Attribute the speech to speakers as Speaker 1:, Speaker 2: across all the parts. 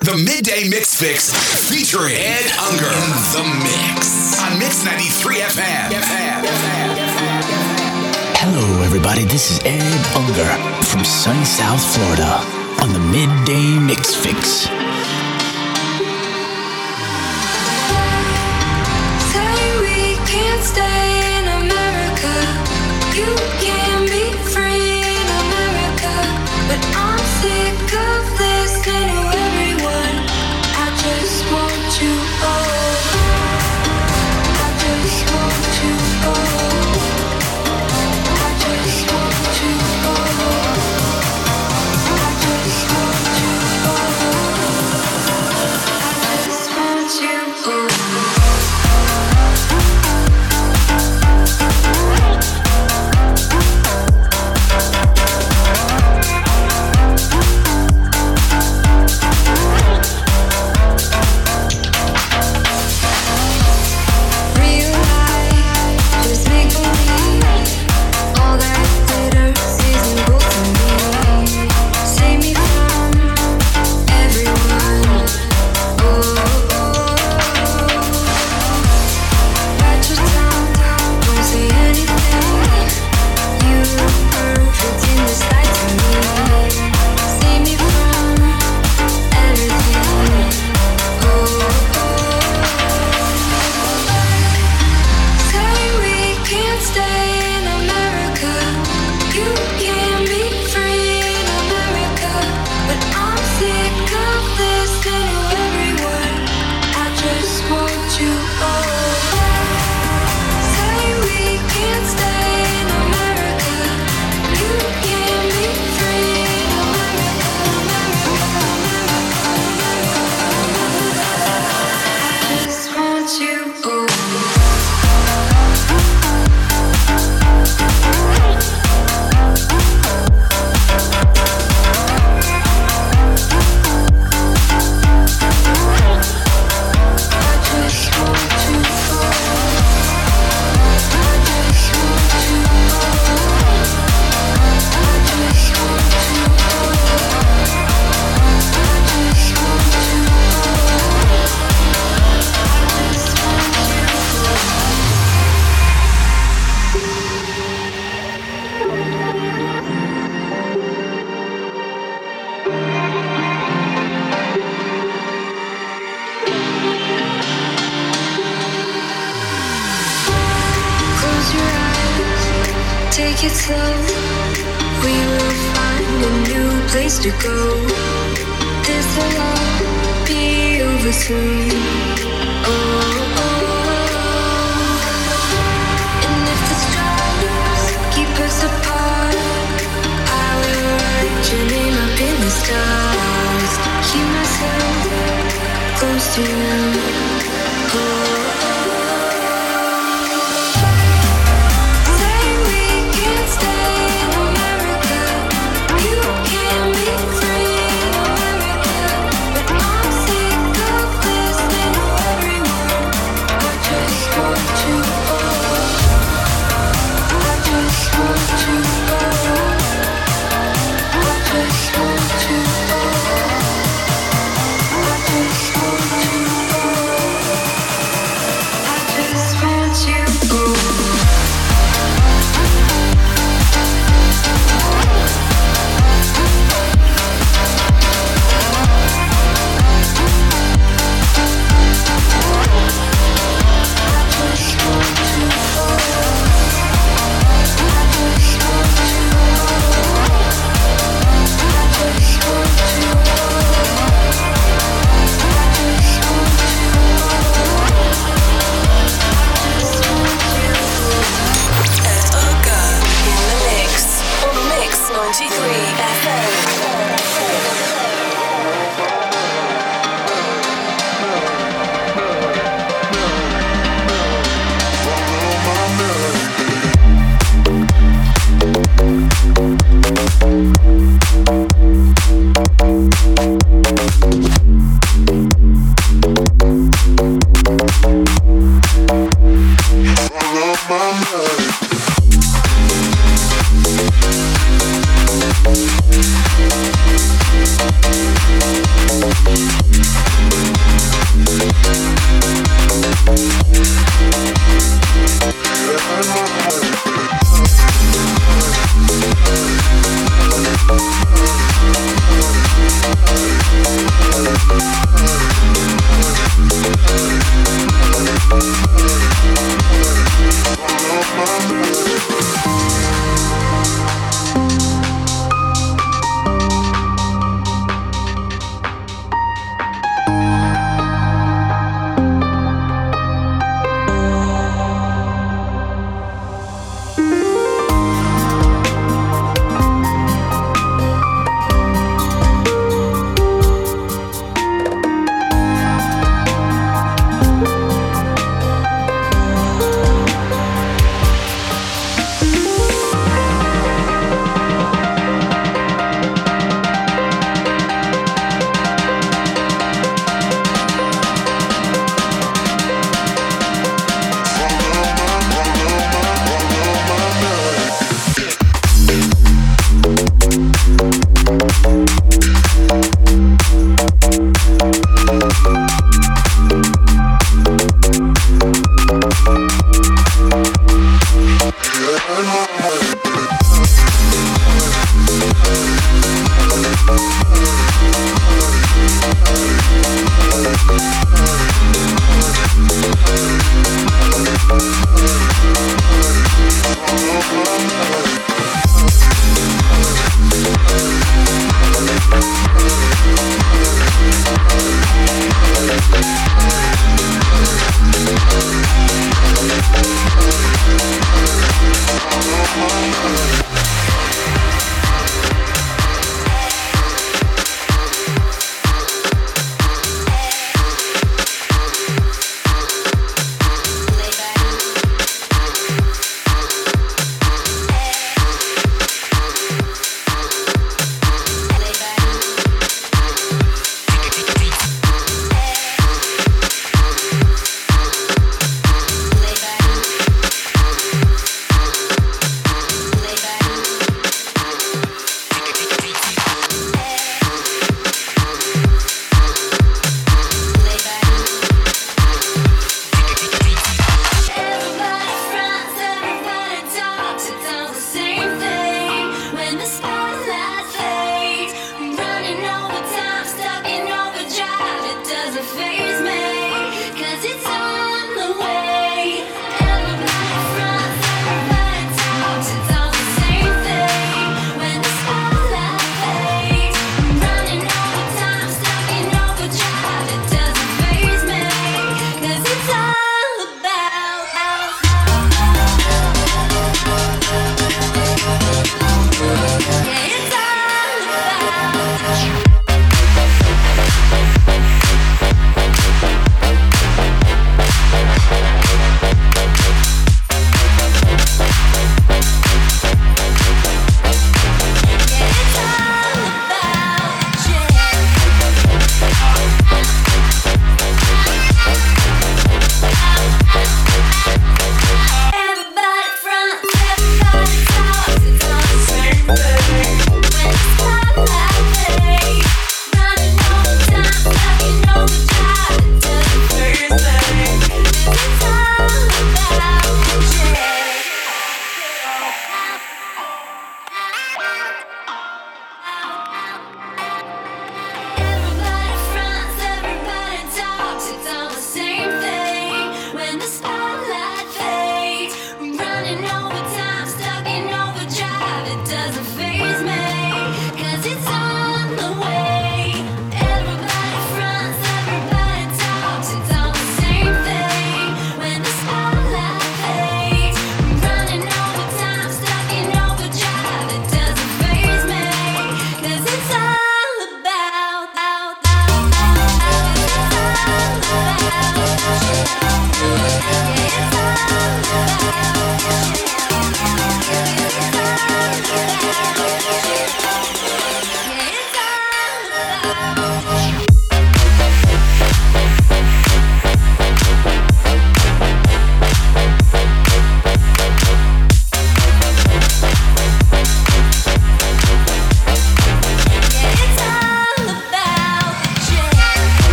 Speaker 1: The Midday Mix Fix featuring Ed Unger in the mix on Mix 93 FM. FM.
Speaker 2: Hello, everybody. This is Ed Unger from sunny South Florida on the Midday Mix Fix.
Speaker 3: Say we can't stay in America. You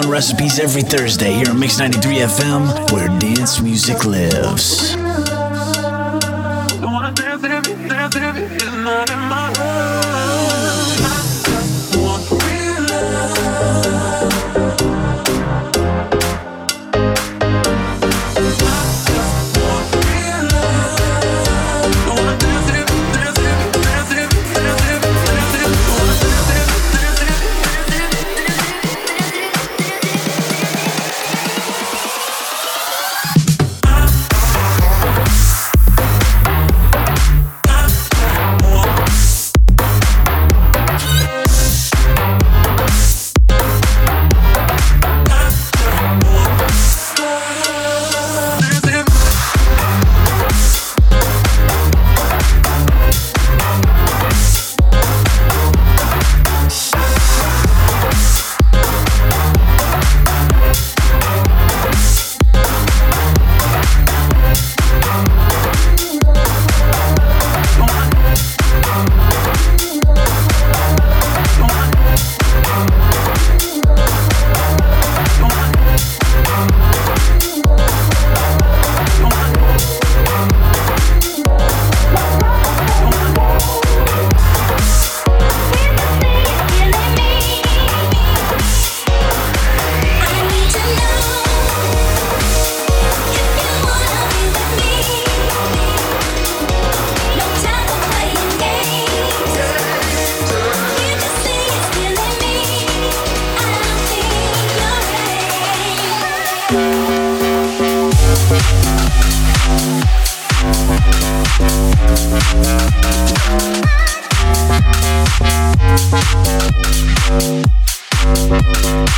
Speaker 2: fun recipes every Thursday here on Mix 93 FM, where dance music lives.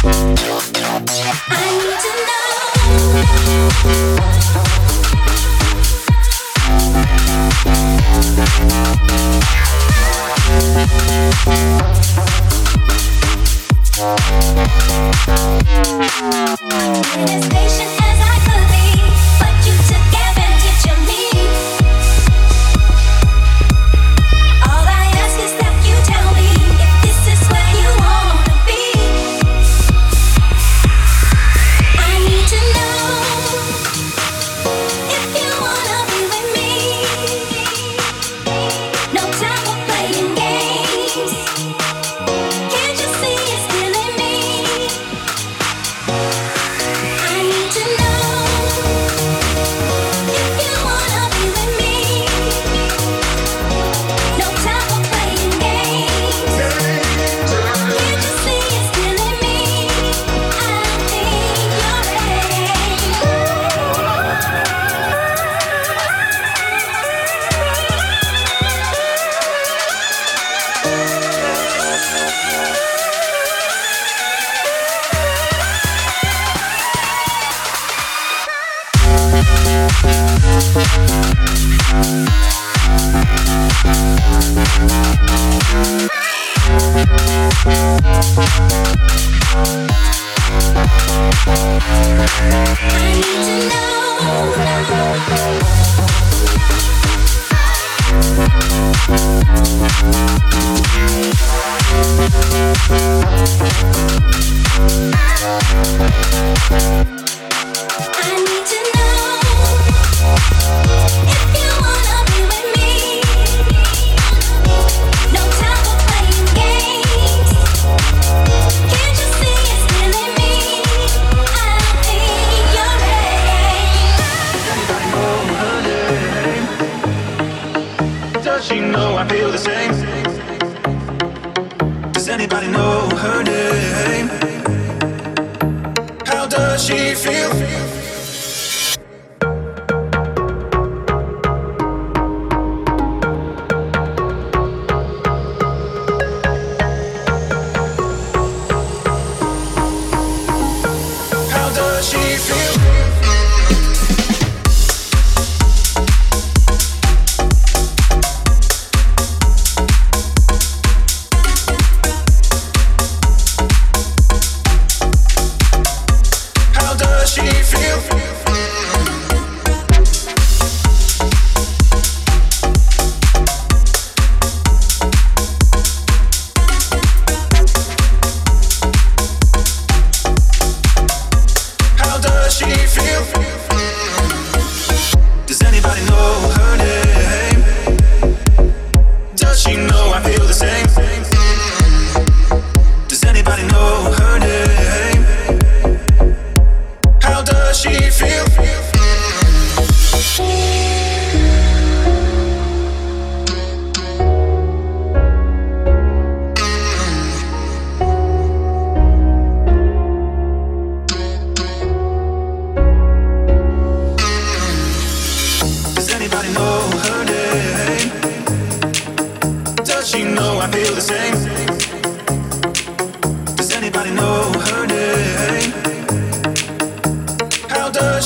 Speaker 4: I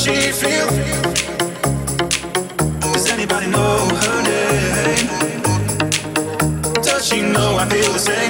Speaker 5: she feel? Does anybody know her name? Does she know I feel the same?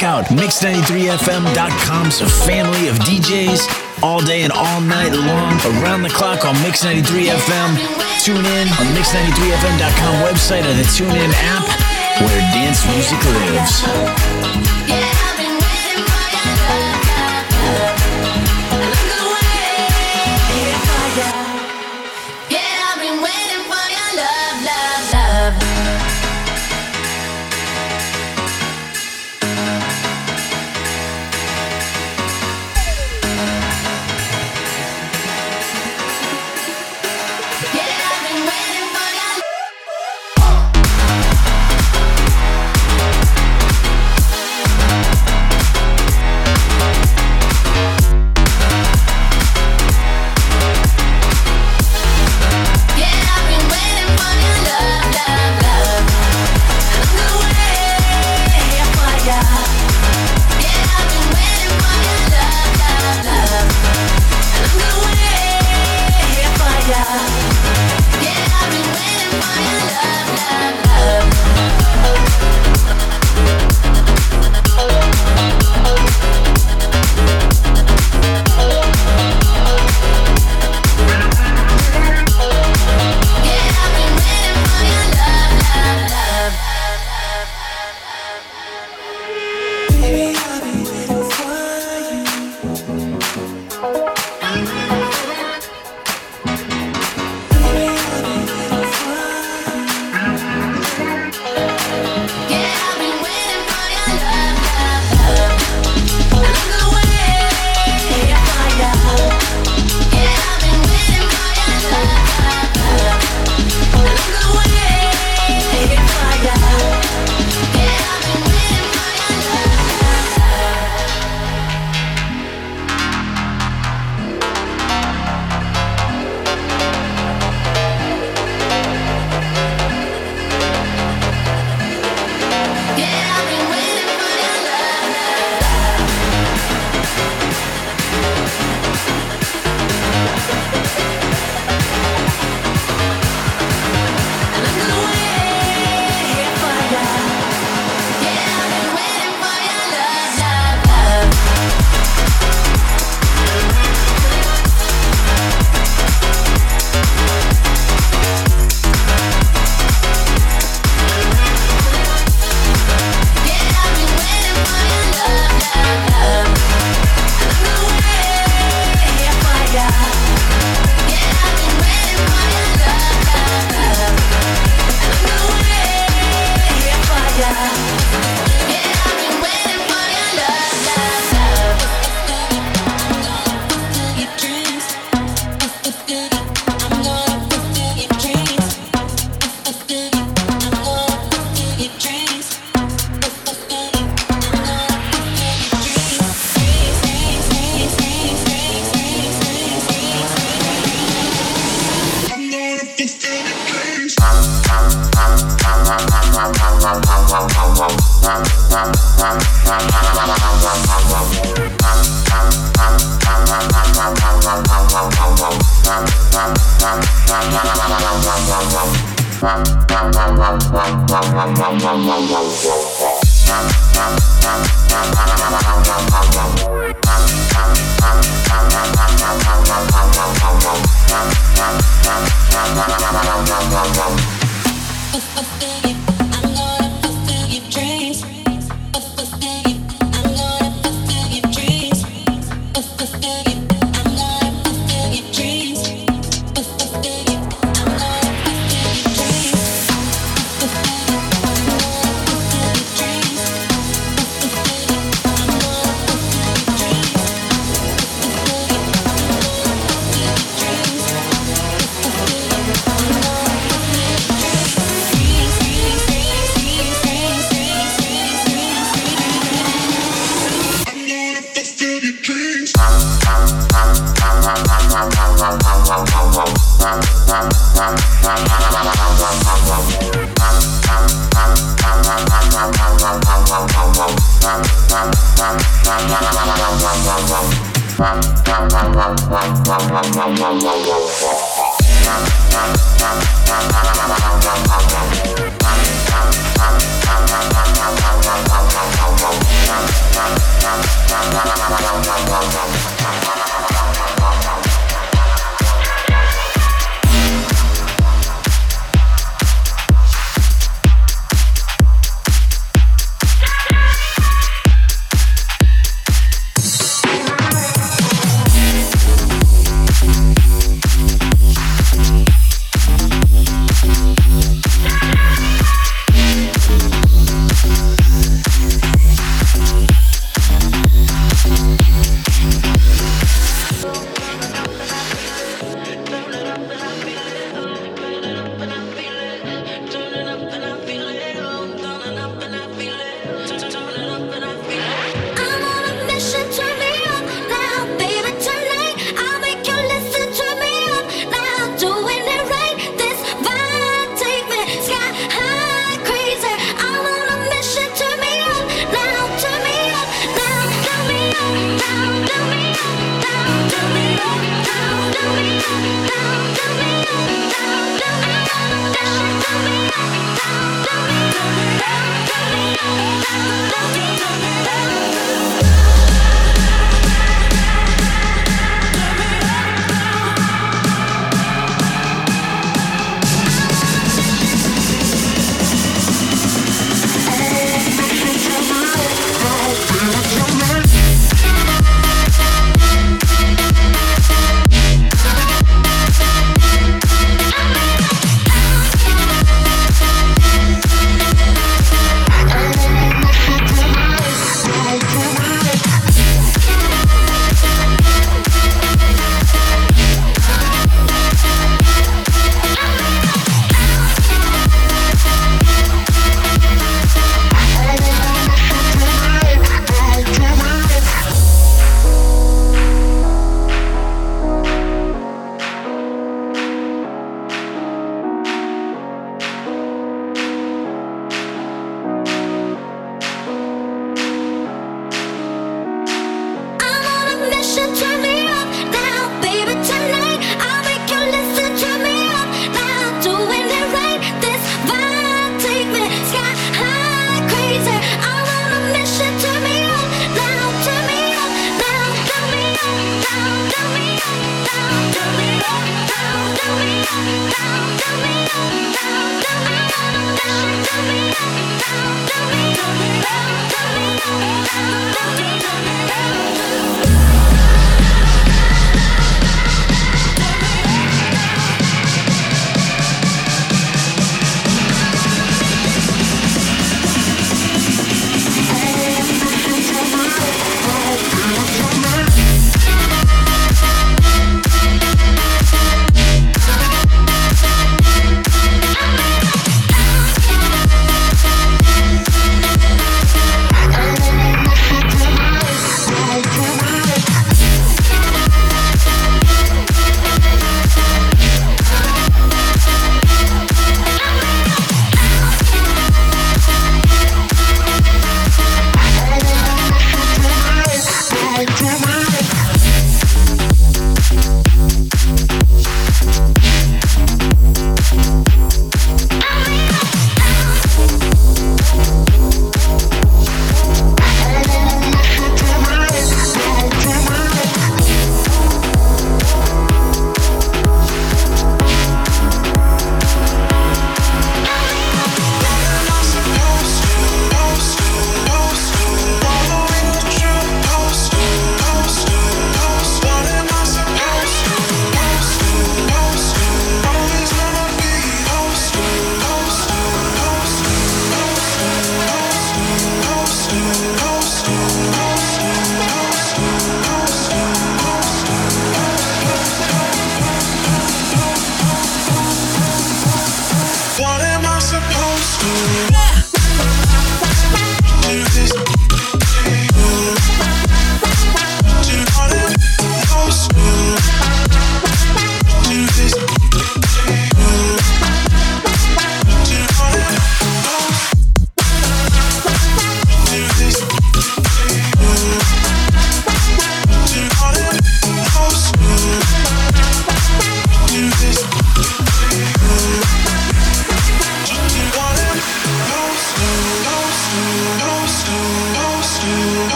Speaker 2: Check out Mix93FM.com's a family of DJs all day and all night long, around the clock on Mix93 FM. Tune in on Mix93FM.com website or the TuneIn app where dance music lives.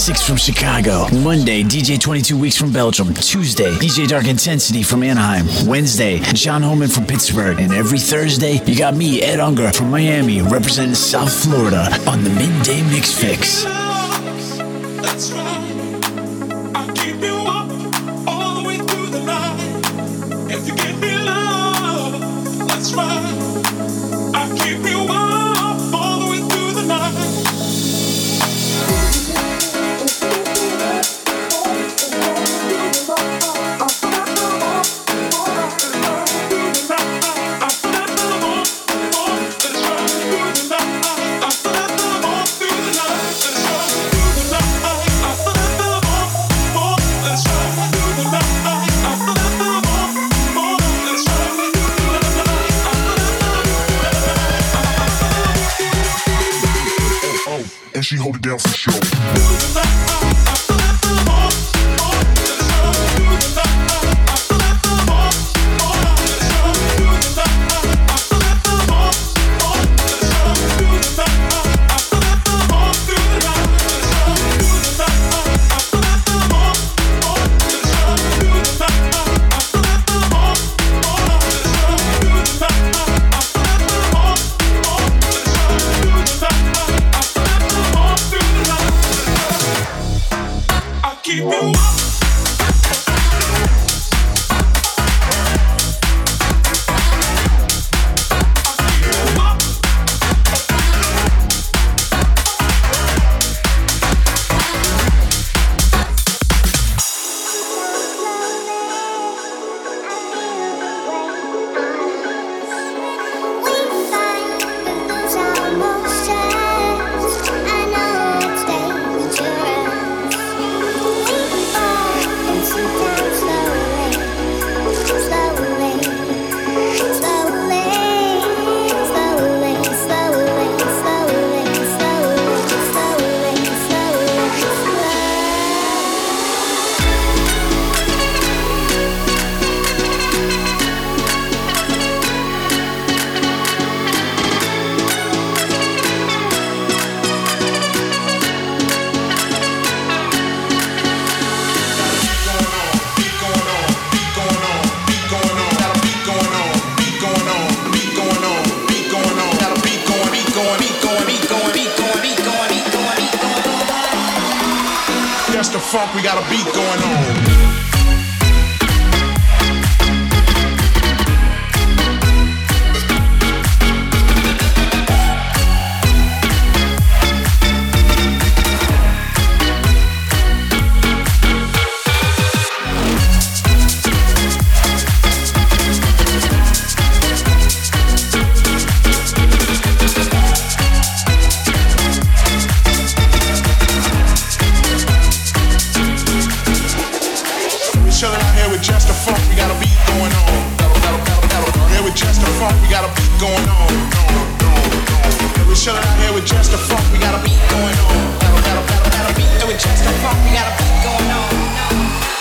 Speaker 2: Six from Chicago. Monday, DJ 22 Weeks from Belgium. Tuesday, DJ Dark Intensity from Anaheim. Wednesday, John Holman from Pittsburgh. And every Thursday, you got me, Ed Unger from Miami, representing South Florida on the Midday Mix Fix.
Speaker 6: baby.
Speaker 5: funk, we got a beat going on. And we chillin' out here with just the funk, we got a beat going on. Got a, and with just the funk, we got a beat going on.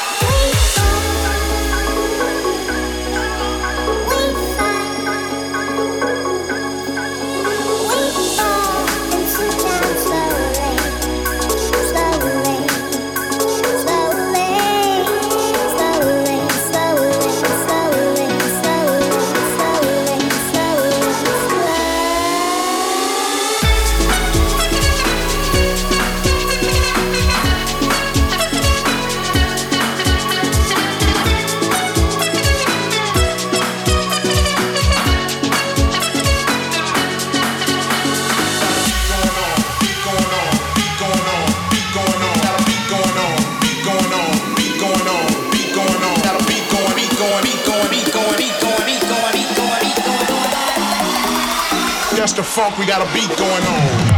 Speaker 5: the funk, we got a beat going on.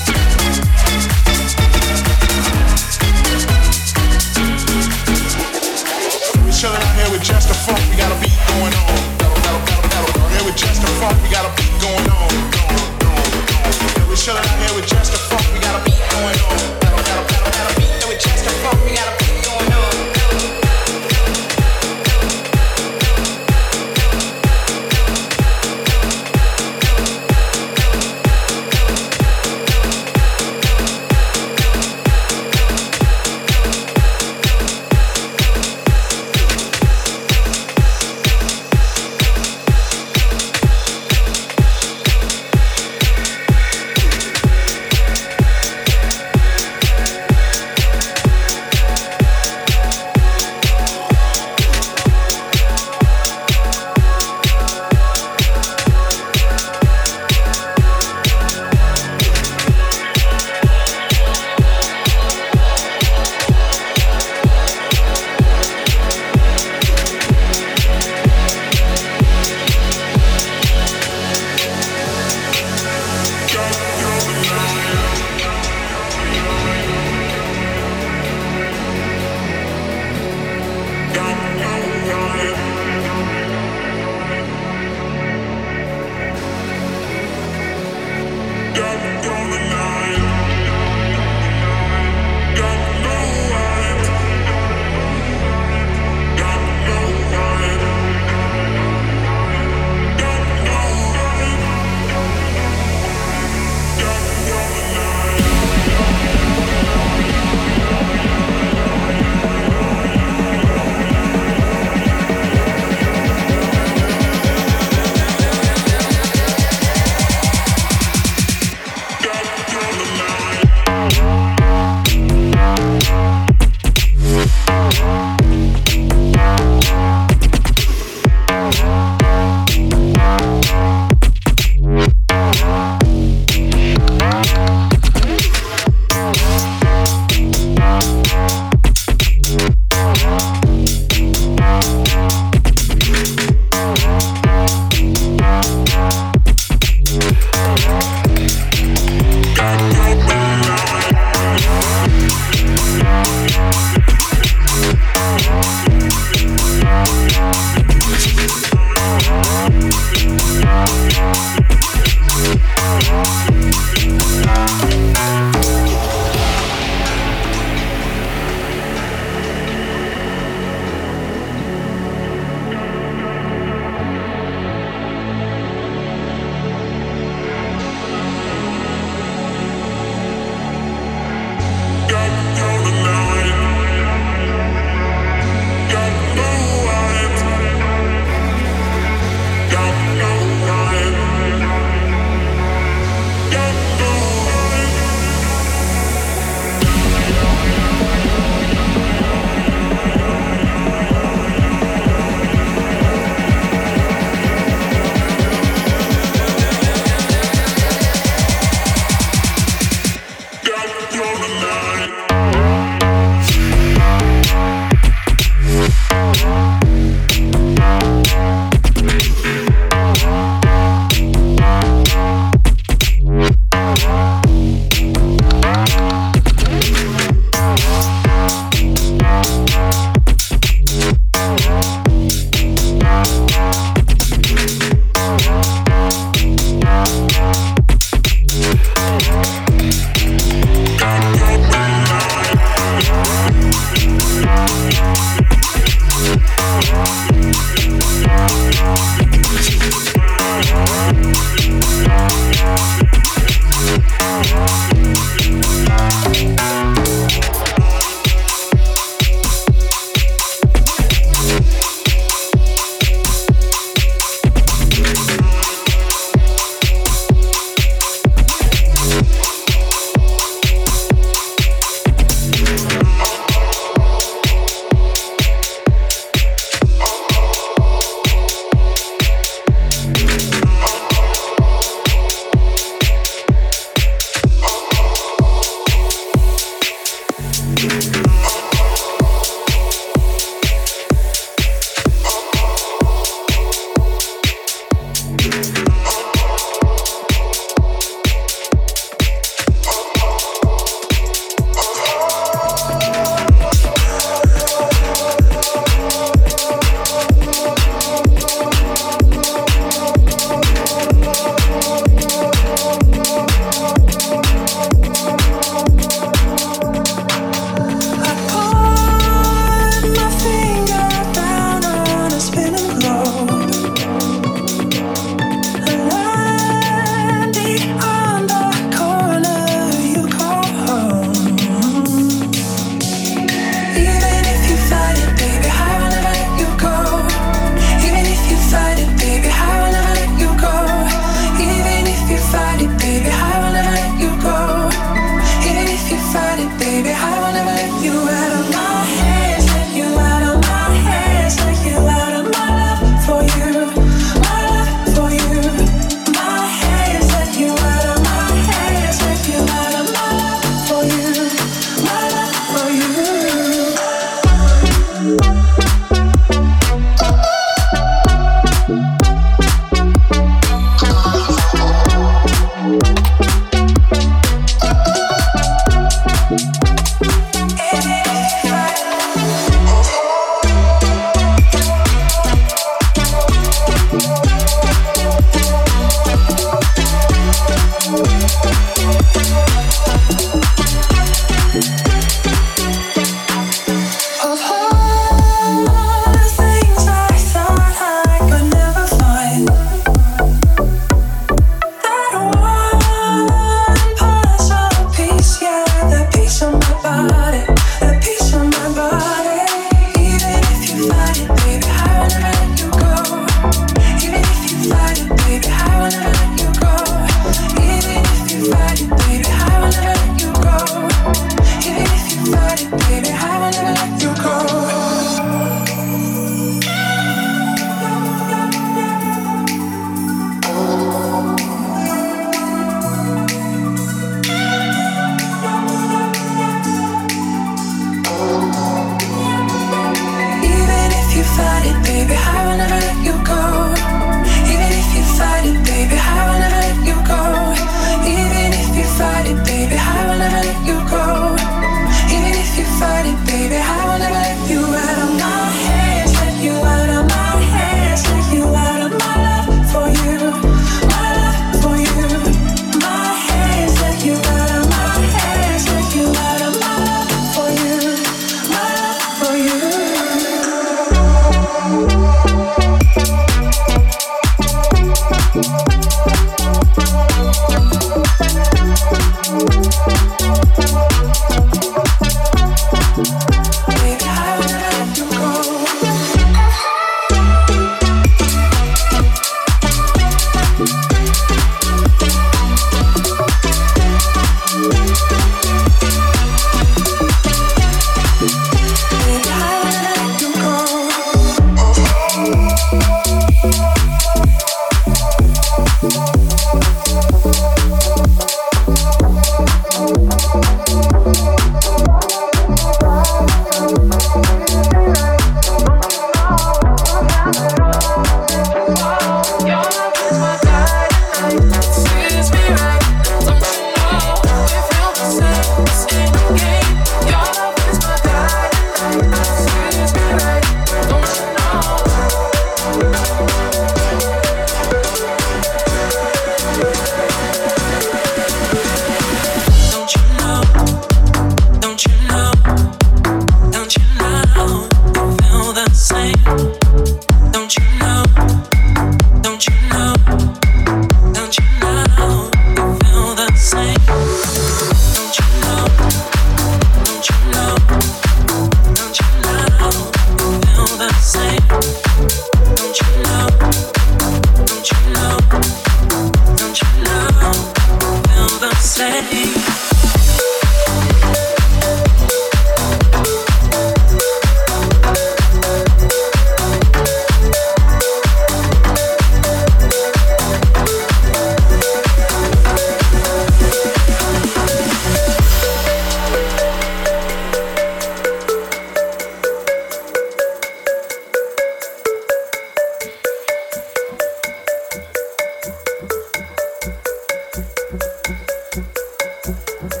Speaker 7: Social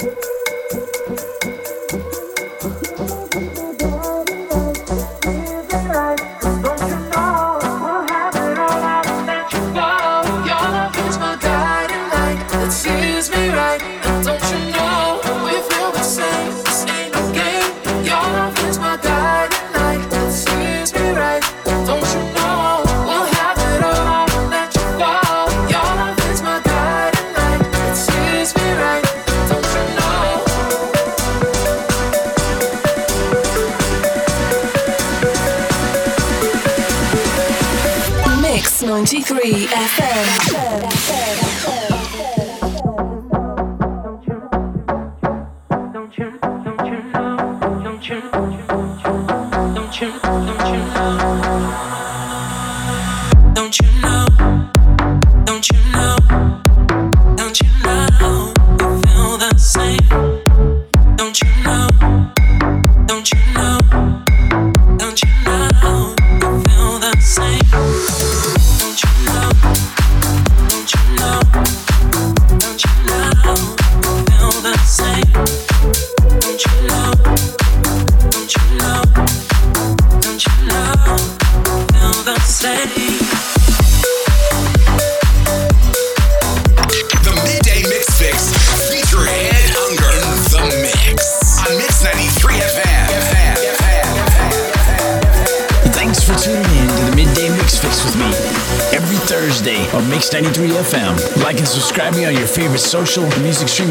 Speaker 7: music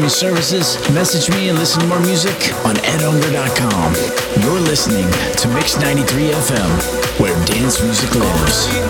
Speaker 2: streaming services. Message me and listen to more music on edunger.com. You're listening to Mix 93 FM, where dance music lives.